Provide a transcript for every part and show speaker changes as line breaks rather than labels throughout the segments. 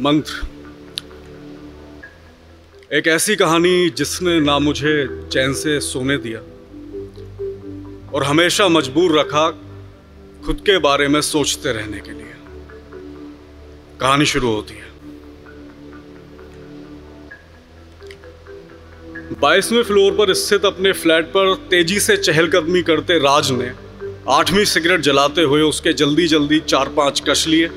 मंत्र। एक ऐसी कहानी जिसने ना मुझे चैन से सोने दिया और हमेशा मजबूर रखा खुद के बारे में सोचते रहने के लिए। कहानी शुरू होती है। बाईसवें फ्लोर पर स्थित अपने फ्लैट पर तेज़ी से चहलकदमी करते राज ने आठवीं सिगरेट जलाते हुए उसके जल्दी जल्दी चार पाँच कश लिए।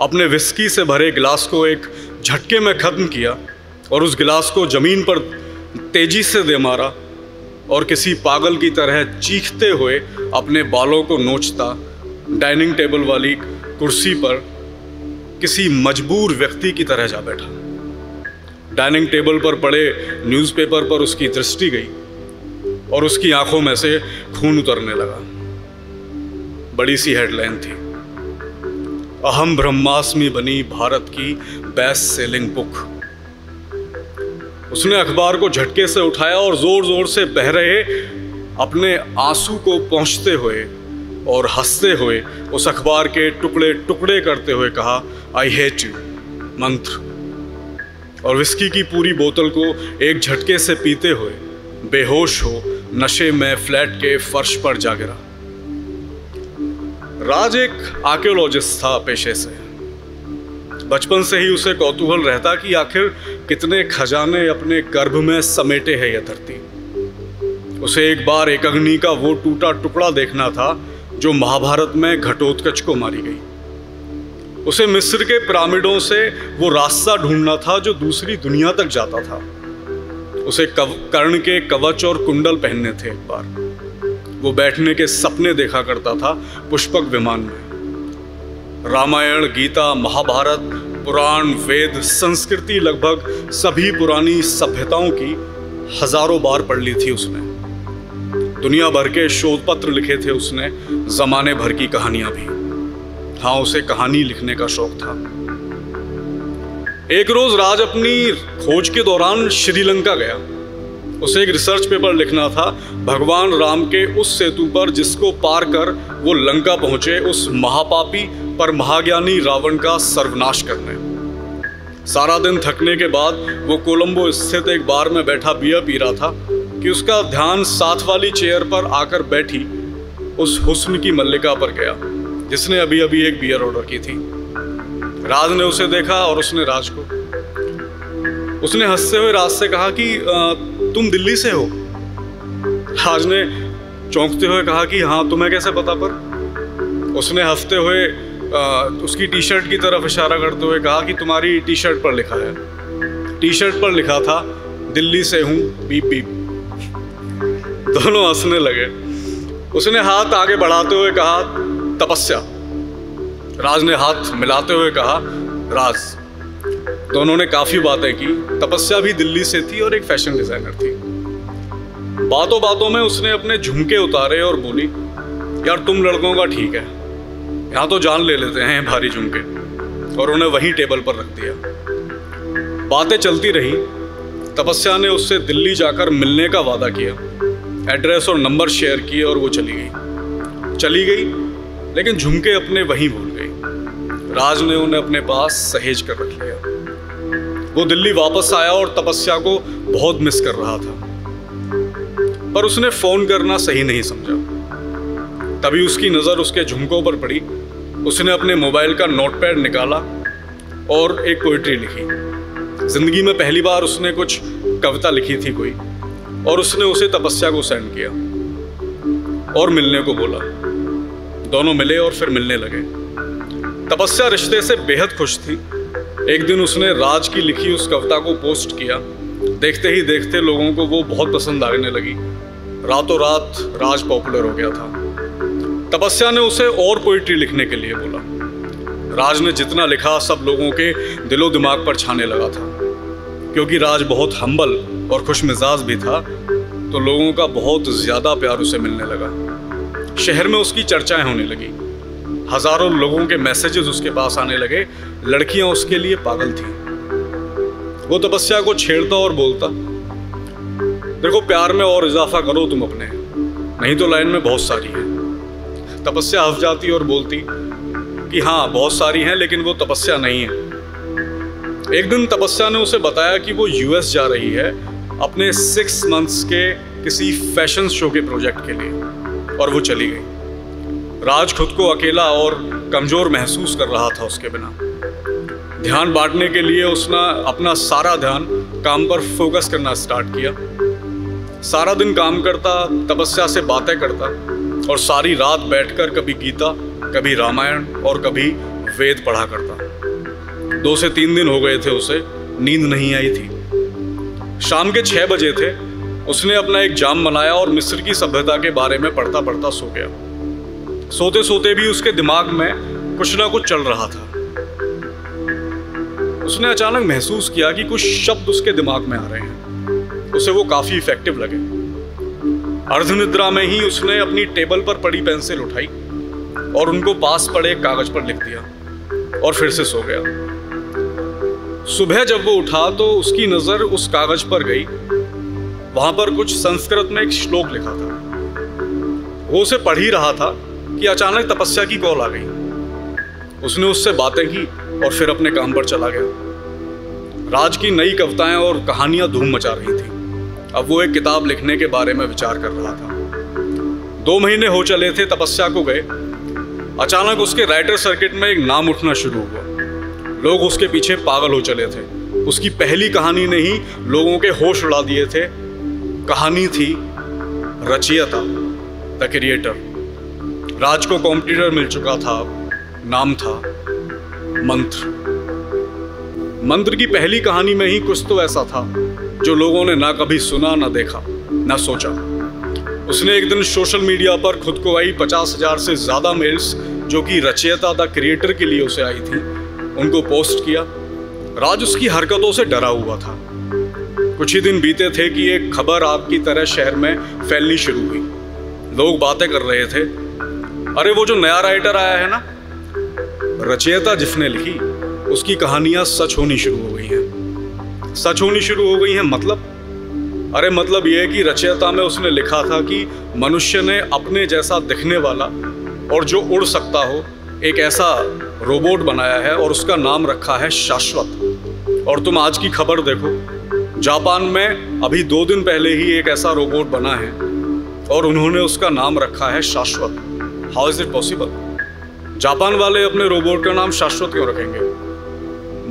अपने विस्की से भरे गिलास को एक झटके में ख़त्म किया और उस गिलास को ज़मीन पर तेज़ी से दे मारा और किसी पागल की तरह चीखते हुए अपने बालों को नोचता डाइनिंग टेबल वाली कुर्सी पर किसी मजबूर व्यक्ति की तरह जा बैठा। डाइनिंग टेबल पर पड़े न्यूज़पेपर पर उसकी दृष्टि गई और उसकी आँखों में से खून उतरने लगा। बड़ी सी हेडलाइन थी। अहम ब्रह्मास्मि बनी भारत की बेस्ट सेलिंग बुक उसने अखबार को झटके से उठाया और ज़ोर ज़ोर से बह रहे अपने आँसू को पहुँचते हुए और हँसते हुए उस अखबार के टुकड़े टुकड़े करते हुए कहा आई हेट यू मंत्र। और विस्की की पूरी बोतल को एक झटके से पीते हुए बेहोश हो नशे में फ्लैट के फर्श पर जा गिरा। राज एक आर्कियोलॉजिस्ट था पेशे से। बचपन से ही उसे कौतूहल रहता कि आखिर कितने खजाने अपने गर्भ में समेटे हैं यह धरती। उसे एक बार एक अग्नि का वो टूटा टुकड़ा देखना था, जो महाभारत में घटोत्कच को मारी गई। उसे मिस्र के पिरामिडों से वो रास्ता ढूंढना था, जो दूसरी दुनिया तक जाता था। उसे कर्ण के कवच और कुंडल पहनने थे एक बार। वो बैठने के सपने देखा करता था पुष्पक विमान में। रामायण, गीता, महाभारत, पुराण, वेद, संस्कृति लगभग सभी पुरानी सभ्यताओं की हज़ारों बार पढ़ ली थी उसने। दुनिया भर के शोध पत्र लिखे थे उसने, जमाने भर की कहानियाँ भी। हाँ उसे कहानी लिखने का शौक था। एक रोज राज अपनी खोज के दौरान श्रीलंका गया। उसे एक रिसर्च पेपर लिखना था, भगवान राम के उस सेतु पर जिसको पार कर वो लंका पहुँचे उस महापापी पर महाज्ञानी रावण का सर्वनाश करने। सारा दिन थकने के बाद वो कोलंबो स्थित एक बार में बैठा बियर पी रहा था कि उसका ध्यान साथ वाली चेयर पर आकर बैठी उस हुस्न की मल्लिका पर गया, जिसने अभी अभी एक बियर ऑर्डर की थी। राज ने उसे देखा और उसने राज को, उसने हँसते हुए राज से कहा कि तुम दिल्ली से हो? राज ने चौंकते हुए कहा कि हाँ तुम्हें कैसे पता पर? उसने हँसते हुए उसकी टी शर्ट की तरफ़ इशारा करते हुए कहा कि तुम्हारी टी शर्ट पर लिखा है। टी शर्ट पर लिखा था, दिल्ली से हूँ बीप बीप दोनों हंसने लगे। उसने हाथ आगे बढ़ाते हुए कहा, तपस्या। राज ने हाथ मिलाते हुए कहा, राज। दोनों ने काफ़ी बातें की। तपस्या भी दिल्ली से थी और एक फ़ैशन डिज़ाइनर थी। बातों बातों में उसने अपने झुमके उतारे और बोली, यार, तुम लड़कों का ठीक है। यहाँ तो जान ले लेते हैं भारी झुमके। और उन्हें वहीं टेबल पर रख दिया। बातें चलती रही। तपस्या ने उससे दिल्ली जाकर मिलने का वादा किया। एड्रेस और नंबर शेयर किए और वो चली गई। चली गई, लेकिन झुमके अपने वहीं भूल गई। राज ने उन्हें अपने पास सहेज कर रख लिया। वो दिल्ली वापस आया और तपस्या को बहुत मिस कर रहा था। पर उसने फ़ोन करना सही नहीं समझा। तभी उसकी नज़र उसके झुमकों पर पड़ी। उसने अपने मोबाइल का नोटपैड निकाला और एक पोइट्री लिखी। ज़िंदगी में पहली बार उसने कुछ कविता लिखी थी कोई, और उसने उसे तपस्या को सेंड किया और मिलने को बोला। दोनों मिले और फिर मिलने लगे। तपस्या रिश्ते से बेहद खुश थी। एक दिन उसने राज की लिखी उस कविता को पोस्ट किया। देखते ही देखते लोगों को वो बहुत पसंद आने लगी। रातों रात राज पॉपुलर हो गया था। तपस्या ने उसे और पोइट्री लिखने के लिए बोला। राज ने जितना लिखा सब लोगों के दिलो दिमाग पर छाने लगा था। क्योंकि राज बहुत हम्बल और खुश मिजाज भी था तो लोगों का बहुत ज़्यादा प्यार उसे मिलने लगा। शहर में उसकी चर्चाएँ होने लगी। हज़ारों लोगों के मैसेजेस उसके पास आने लगे। लड़कियाँ उसके लिए पागल थी। वो तपस्या को छेड़ता और बोलता, देखो, प्यार में और इजाफा करो तुम अपने। नहीं तो लाइन में बहुत सारी है। तपस्या हफ जाती और बोलती कि हाँ बहुत सारी हैं, लेकिन वो तपस्या नहीं है। एक दिन तपस्या ने उसे बताया कि वो यूएस जा रही है अपने सिक्स मंथ्स के किसी फ़ैशन शो के प्रोजेक्ट के लिए, और वो चली गई। राज खुद को अकेला और कमज़ोर महसूस कर रहा था उसके बिना। ध्यान बांटने के लिए उसने अपना सारा ध्यान काम पर फोकस करना स्टार्ट किया। सारा दिन काम करता, तपस्या से बातें करता और सारी रात बैठकर कभी गीता, कभी रामायण और कभी वेद पढ़ा करता। दो से तीन दिन हो गए थे उसे, नींद नहीं आई थी। शाम के छह बजे थे, उसने अपना एक जाम बनाया और मिस्र की सभ्यता के बारे में पढ़ता पढ़ता सो गया। सोते सोते भी उसके दिमाग में कुछ ना कुछ चल रहा था। उसने अचानक महसूस किया कि कुछ शब्द उसके दिमाग में आ रहे हैं। उसे वो काफ़ी इफ़ेक्टिव लगे। अर्धनिद्रा में ही उसने अपनी टेबल पर पड़ी पेंसिल उठाई और उनको पास पड़े कागज़ पर लिख दिया और फिर से सो गया। सुबह जब वो उठा तो उसकी नज़र उस कागज़ पर गई। वहाँ पर कुछ संस्कृत में एक श्लोक लिखा था। वो उसे पढ़ ही रहा था। कि अचानक तपस्या की कॉल आ गई। उसने उससे बातें की और फिर अपने काम पर चला गया। राज की नई कविताएँ और कहानियाँ धूम मचा रही थी। अब वो एक किताब लिखने के बारे में विचार कर रहा था। दो महीने हो चले थे तपस्या को गए। अचानक उसके राइटर सर्किट में एक नाम उठना शुरू हुआ। लोग उसके पीछे पागल हो चले थे। उसकी पहली कहानी ने ही लोगों के होश उड़ा दिए थे। कहानी थी रचियता, द क्रिएटर। राज को कॉम्पिटिटर मिल चुका था। नाम था मंत्र। मंत्र की पहली कहानी में ही कुछ तो ऐसा था, जो लोगों ने ना कभी सुना, ना देखा, ना सोचा। उसने एक दिन सोशल मीडिया पर खुद को आई पचास हज़ार से ज़्यादा मेल्स जो कि रचयिता द क्रिएटर के लिए उसे आई थी, उनको पोस्ट किया। राज उसकी हरकतों से डरा हुआ था। कुछ ही दिन बीते थे कि एक खबर आपकी तरह शहर में फैलनी शुरू हुई। लोग बातें कर रहे थे अरे वो जो नया राइटर आया है ना, रचयिता जिसने लिखी, उसकी कहानियाँ सच होनी शुरू हो गई हैं। सच होनी शुरू हो गई हैं मतलब? अरे मतलब यह है कि रचयिता में उसने लिखा था कि मनुष्य ने अपने जैसा दिखने वाला और जो उड़ सकता हो, एक ऐसा रोबोट बनाया है और उसका नाम रखा है शाश्वत। और तुम आज की खबर देखो, जापान में अभी दो दिन पहले ही एक ऐसा रोबोट बना है और उन्होंने उसका नाम रखा है Shashwat. How is it possible Japan वाले अपने रोबोट का नाम शाश्वत क्यों रखेंगे?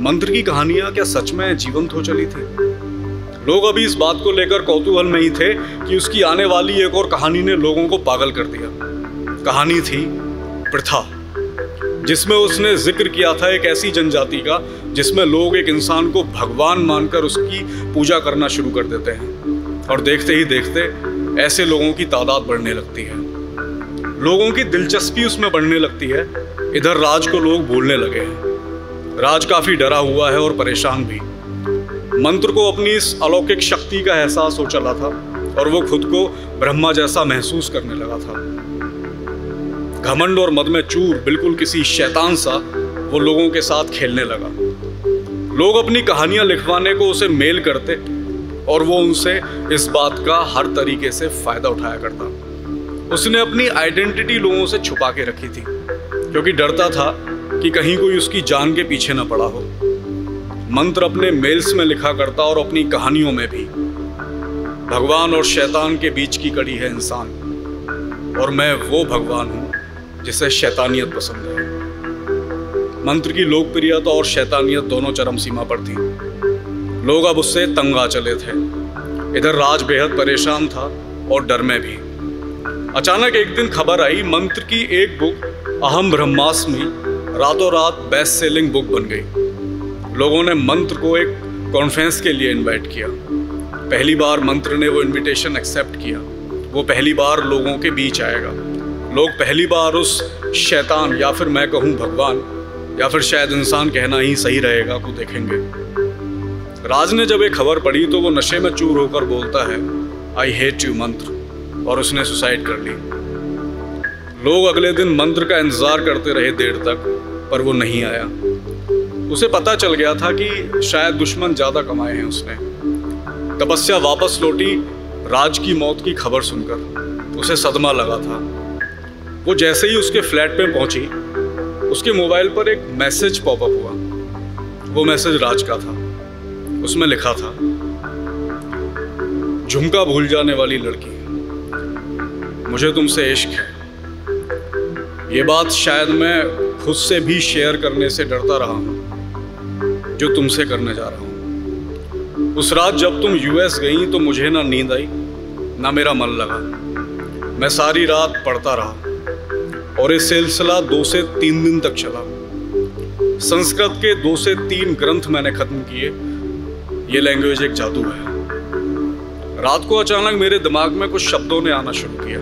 मंत्र की कहानियाँ क्या सच में जीवंत हो चली थी? लोग अभी इस बात को लेकर कौतूहल में ही थे कि उसकी आने वाली एक और कहानी ने लोगों को पागल कर दिया। कहानी थी प्रथा, जिसमें उसने ज़िक्र किया था एक ऐसी जनजाति का, जिसमें लोग एक इंसान को भगवान मानकर उसकी पूजा करना शुरू कर देते हैं। और देखते ही देखते ऐसे लोगों की तादाद बढ़ने लगती है। लोगों की दिलचस्पी उसमें बढ़ने लगती है। इधर राज को लोग भूलने लगे हैं। राज काफ़ी डरा हुआ है और परेशान भी। मंत्र को अपनी इस अलौकिक शक्ति का एहसास हो चला था और वो खुद को ब्रह्मा जैसा महसूस करने लगा था। घमंड और मद में चूर, बिल्कुल किसी शैतान सा, वो लोगों के साथ खेलने लगा। लोग अपनी कहानियाँ लिखवाने को उसे मेल करते और वो उनसे इस बात का हर तरीके से फ़ायदा उठाया करता। उसने अपनी आइडेंटिटी लोगों से छुपा के रखी थी, क्योंकि डरता था कि कहीं कोई उसकी जान के पीछे न पड़ा हो। मंत्र अपने मेल्स में लिखा करता और अपनी कहानियों में भी। भगवान और शैतान के बीच की कड़ी है इंसान, और मैं वो भगवान हूँ जिसे शैतानियत पसंद है। मंत्र की लोकप्रियता और शैतानियत दोनों चरम सीमा पर थी। लोग अब उससे तंग आ चले थे। इधर राज बेहद परेशान था और डर में भी। अचानक एक दिन खबर आई, मंत्र की एक बुक अहम ब्रह्मास्मि रातों रात बेस्ट सेलिंग बुक बन गई। लोगों ने मंत्र को एक कॉन्फ्रेंस के लिए इनवाइट किया। पहली बार मंत्र ने वो इनविटेशन एक्सेप्ट किया। वो पहली बार लोगों के बीच आएगा। लोग पहली बार उस शैतान, या फिर मैं कहूँ भगवान, या फिर शायद इंसान कहना ही सही रहेगा को देखेंगे। राज ने जब एक खबर पढ़ी तो वो नशे में चूर होकर बोलता है आई हेट यू मंत्र। और उसने सुसाइड कर ली। लोग अगले दिन मंत्र का इंतज़ार करते रहे देर तक, पर वो नहीं आया। उसे पता चल गया था कि शायद दुश्मन ज़्यादा कमाए हैं उसने। तपस्या वापस लौटी, राज की मौत की खबर सुनकर। उसे सदमा लगा था। वो जैसे ही उसके फ्लैट पे पहुँची, उसके मोबाइल पर एक मैसेज पॉपअप हुआ। वो मैसेज राज का था। उसमें लिखा था, झुमका भूल जाने वाली लड़की मुझे तुमसे इश्क है। ये बात शायद मैं खुद से भी शेयर करने से डरता रहा हूँ, जो तुमसे करने जा रहा हूँ। उस रात जब तुम यूएस गई तो मुझे ना नींद आई, ना मेरा मन लगा। मैं सारी रात पढ़ता रहा और ये सिलसिला दो से तीन दिन तक चला। संस्कृत के दो से तीन ग्रंथ मैंने खत्म किए। ये लैंग्वेज एक जादू है। रात को अचानक मेरे दिमाग में कुछ शब्दों ने आना शुरू किया।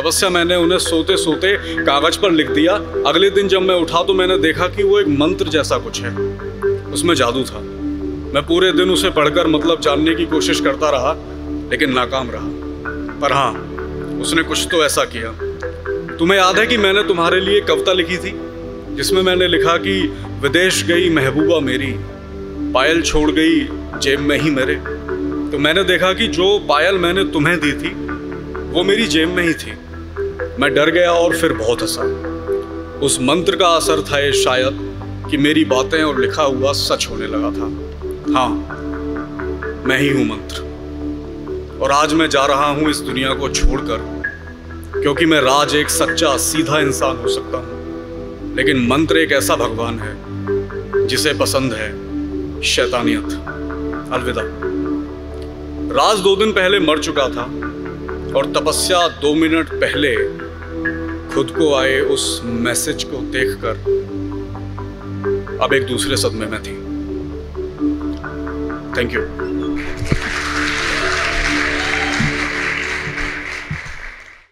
तपस्या मैंने उन्हें सोते सोते कागज़ पर लिख दिया। अगले दिन जब मैं उठा तो मैंने देखा कि वो एक मंत्र जैसा कुछ है। उसमें जादू था। मैं पूरे दिन उसे पढ़कर मतलब जानने की कोशिश करता रहा, लेकिन नाकाम रहा। पर हाँ उसने कुछ तो ऐसा किया। तुम्हें याद है कि मैंने तुम्हारे लिए कविता लिखी थी, जिसमें मैंने लिखा कि विदेश गई महबूबा मेरी, पायल छोड़ गई जेब में ही मेरे। तो मैंने देखा कि जो पायल मैंने तुम्हें दी थी, वो मेरी जेब में ही थी। मैं डर गया और फिर बहुत हंसा। उस मंत्र का असर था ये शायद कि मेरी बातें और लिखा हुआ सच होने लगा था। हाँ मैं ही हूँ मंत्र। और आज मैं जा रहा हूँ इस दुनिया को छोड़कर, क्योंकि मैं राज एक सच्चा, सीधा इंसान हो सकता हूँ। लेकिन मंत्र एक ऐसा भगवान है, जिसे पसंद है शैतानियत। अलविदा। राज दो दिन पहले मर चुका था, और तपस्या दो मिनट पहले खुद को आए उस मैसेज को देखकर, अब एक दूसरे सदमे में थी। Thank you